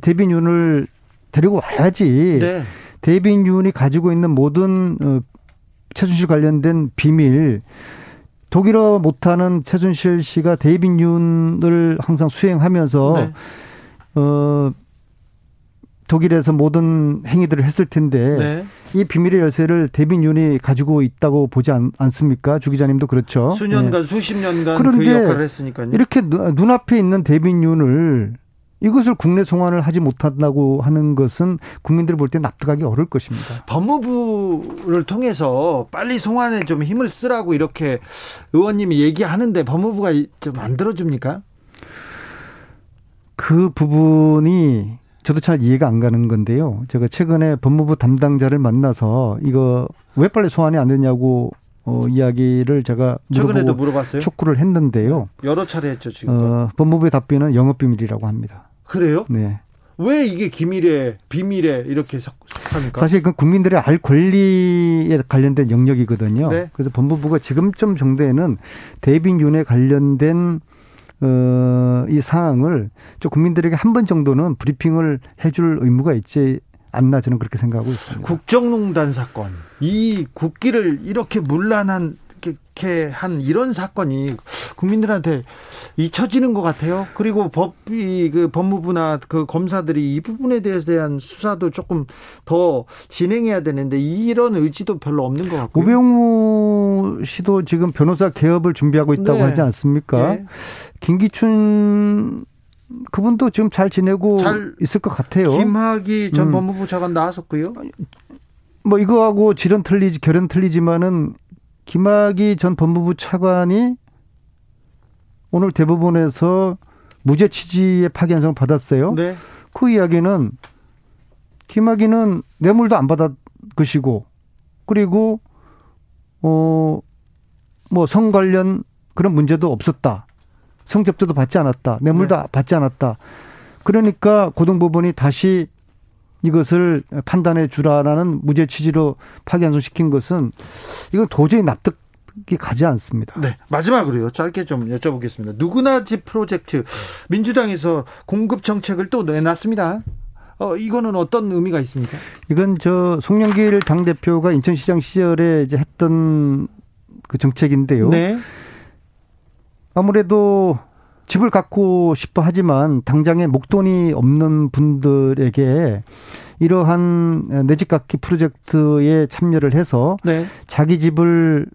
데빈윤을 데리고 와야지. 네. 데빈윤이 가지고 있는 모든 어, 최순실 관련된 비밀, 독일어 못하는 최순실 씨가 데빈 윤을 항상 수행하면서 네. 어 독일에서 모든 행위들을 했을 텐데 네. 이 비밀의 열쇠를 데빈 윤이 가지고 있다고 보지 않, 습니까 주 기자님도 그렇죠.
수년간 네. 수십 년간 그 역할을 했으니까요.
이렇게 눈 앞에 있는 데빈 윤을 이것을 국내 송환을 하지 못한다고 하는 것은 국민들이 볼 때 납득하기 어려울 것입니다.
법무부를 통해서 빨리 송환에 좀 힘을 쓰라고 이렇게 의원님이 얘기하는데 법무부가 좀 만들어줍니까?
그 부분이 저도 잘 이해가 안 가는 건데요. 제가 최근에 법무부 담당자를 만나서 이거 왜 빨리 소환이 안 되냐고 어, 이야기를 제가
최근에도 물어봤어요.
촉구를 했는데요.
여러 차례 했죠 지금.
어, 법무부의 답변은 영업 비밀이라고 합니다.
그래요?
네.
왜 이게 기밀에 비밀에 이렇게 속합니까?
사실 그 국민들의 알 권리에 관련된 영역이거든요. 네. 그래서 법무부가 지금쯤 정도에는 대빈윤에 관련된 어, 이 상황을 좀 국민들에게 한 번 정도는 브리핑을 해줄 의무가 있지 않나 저는 그렇게 생각하고 있습니다.
국정농단 사건, 이 국기를 이렇게 문란한 이렇게 한 이런 사건이 국민들한테 잊혀지는 것 같아요. 그리고 법이 그 법무부나 그 검사들이 이 부분에 대한 수사도 조금 더 진행해야 되는데 이런 의지도 별로 없는 것 같고요.
우병우 씨도 지금 변호사 개업을 준비하고 있다고 네. 하지 않습니까? 네. 김기춘 그분도 지금 잘 지내고 잘 있을 것 같아요.
김학의 전 음. 법무부 차관 나왔었고요.
뭐 이거하고 질은 틀리지 결은 틀리지만은 김학의 전 법무부 차관이 오늘 대법원에서 무죄 취지의 파기환송을 받았어요. 네. 그 이야기는 김학의는 뇌물도 안 받았 것이고 그리고 어 뭐 성 관련 그런 문제도 없었다. 성접대도 받지 않았다. 뇌물도 네. 받지 않았다. 그러니까 고등법원이 다시 이것을 판단해 주라라는 무죄 취지로 파기환송 시킨 것은 이건 도저히 납득 이 가지 않습니다.
네. 마지막으로요. 짧게 좀 여쭤보겠습니다. 누구나 집 프로젝트 민주당에서 공급 정책을 또 내놨습니다. 어, 이거는 어떤 의미가 있습니까?
이건 저 송영길 당대표가 인천시장 시절에 이제 했던 그 정책인데요. 네. 아무래도 집을 갖고 싶어 하지만 당장에 목돈이 없는 분들에게 이러한 내 집 갖기 프로젝트에 참여를 해서 네. 자기 집을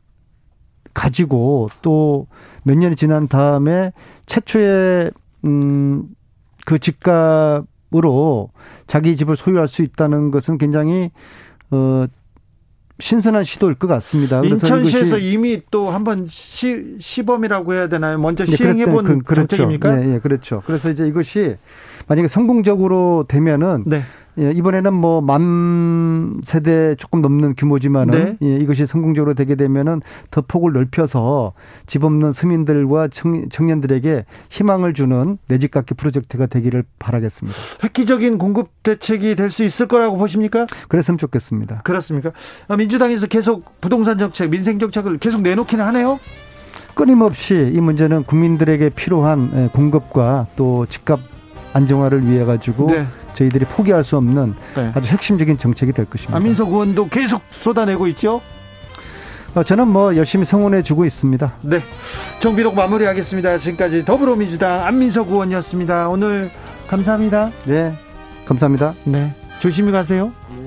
가지고 또 몇 년이 지난 다음에 최초의 음그 집값으로 자기 집을 소유할 수 있다는 것은 굉장히 어 신선한 시도일 것 같습니다.
인천시에서 이미 또 한번 시, 시범이라고 해야 되나요? 먼저 네, 시행해 본 그, 그렇죠. 정책입니까?
네, 네, 그렇죠. 그래서 이제 이것이 만약에 성공적으로 되면은 네. 예, 이번에는 뭐 만 세대 조금 넘는 규모지만은 네. 예, 이것이 성공적으로 되게 되면은 더 폭을 넓혀서 집 없는 서민들과 청, 청년들에게 희망을 주는 내 집 갖기 프로젝트가 되기를 바라겠습니다.
획기적인 공급 대책이 될 수 있을 거라고 보십니까?
그랬으면 좋겠습니다.
그렇습니까? 아, 민주당에서 계속 부동산 정책, 민생 정책을 계속 내놓기는 하네요.
끊임없이 이 문제는 국민들에게 필요한 예, 공급과 또 집값 안정화를 위해 가지고 네. 저희들이 포기할 수 없는 네. 아주 핵심적인 정책이 될 것입니다.
안민석 의원도 계속 쏟아내고 있죠.
어, 저는 뭐 열심히 성원해 주고 있습니다.
네. 정비록 마무리하겠습니다. 지금까지 더불어민주당 안민석 의원이었습니다. 오늘 감사합니다.
네. 감사합니다.
네. 조심히 가세요. 네.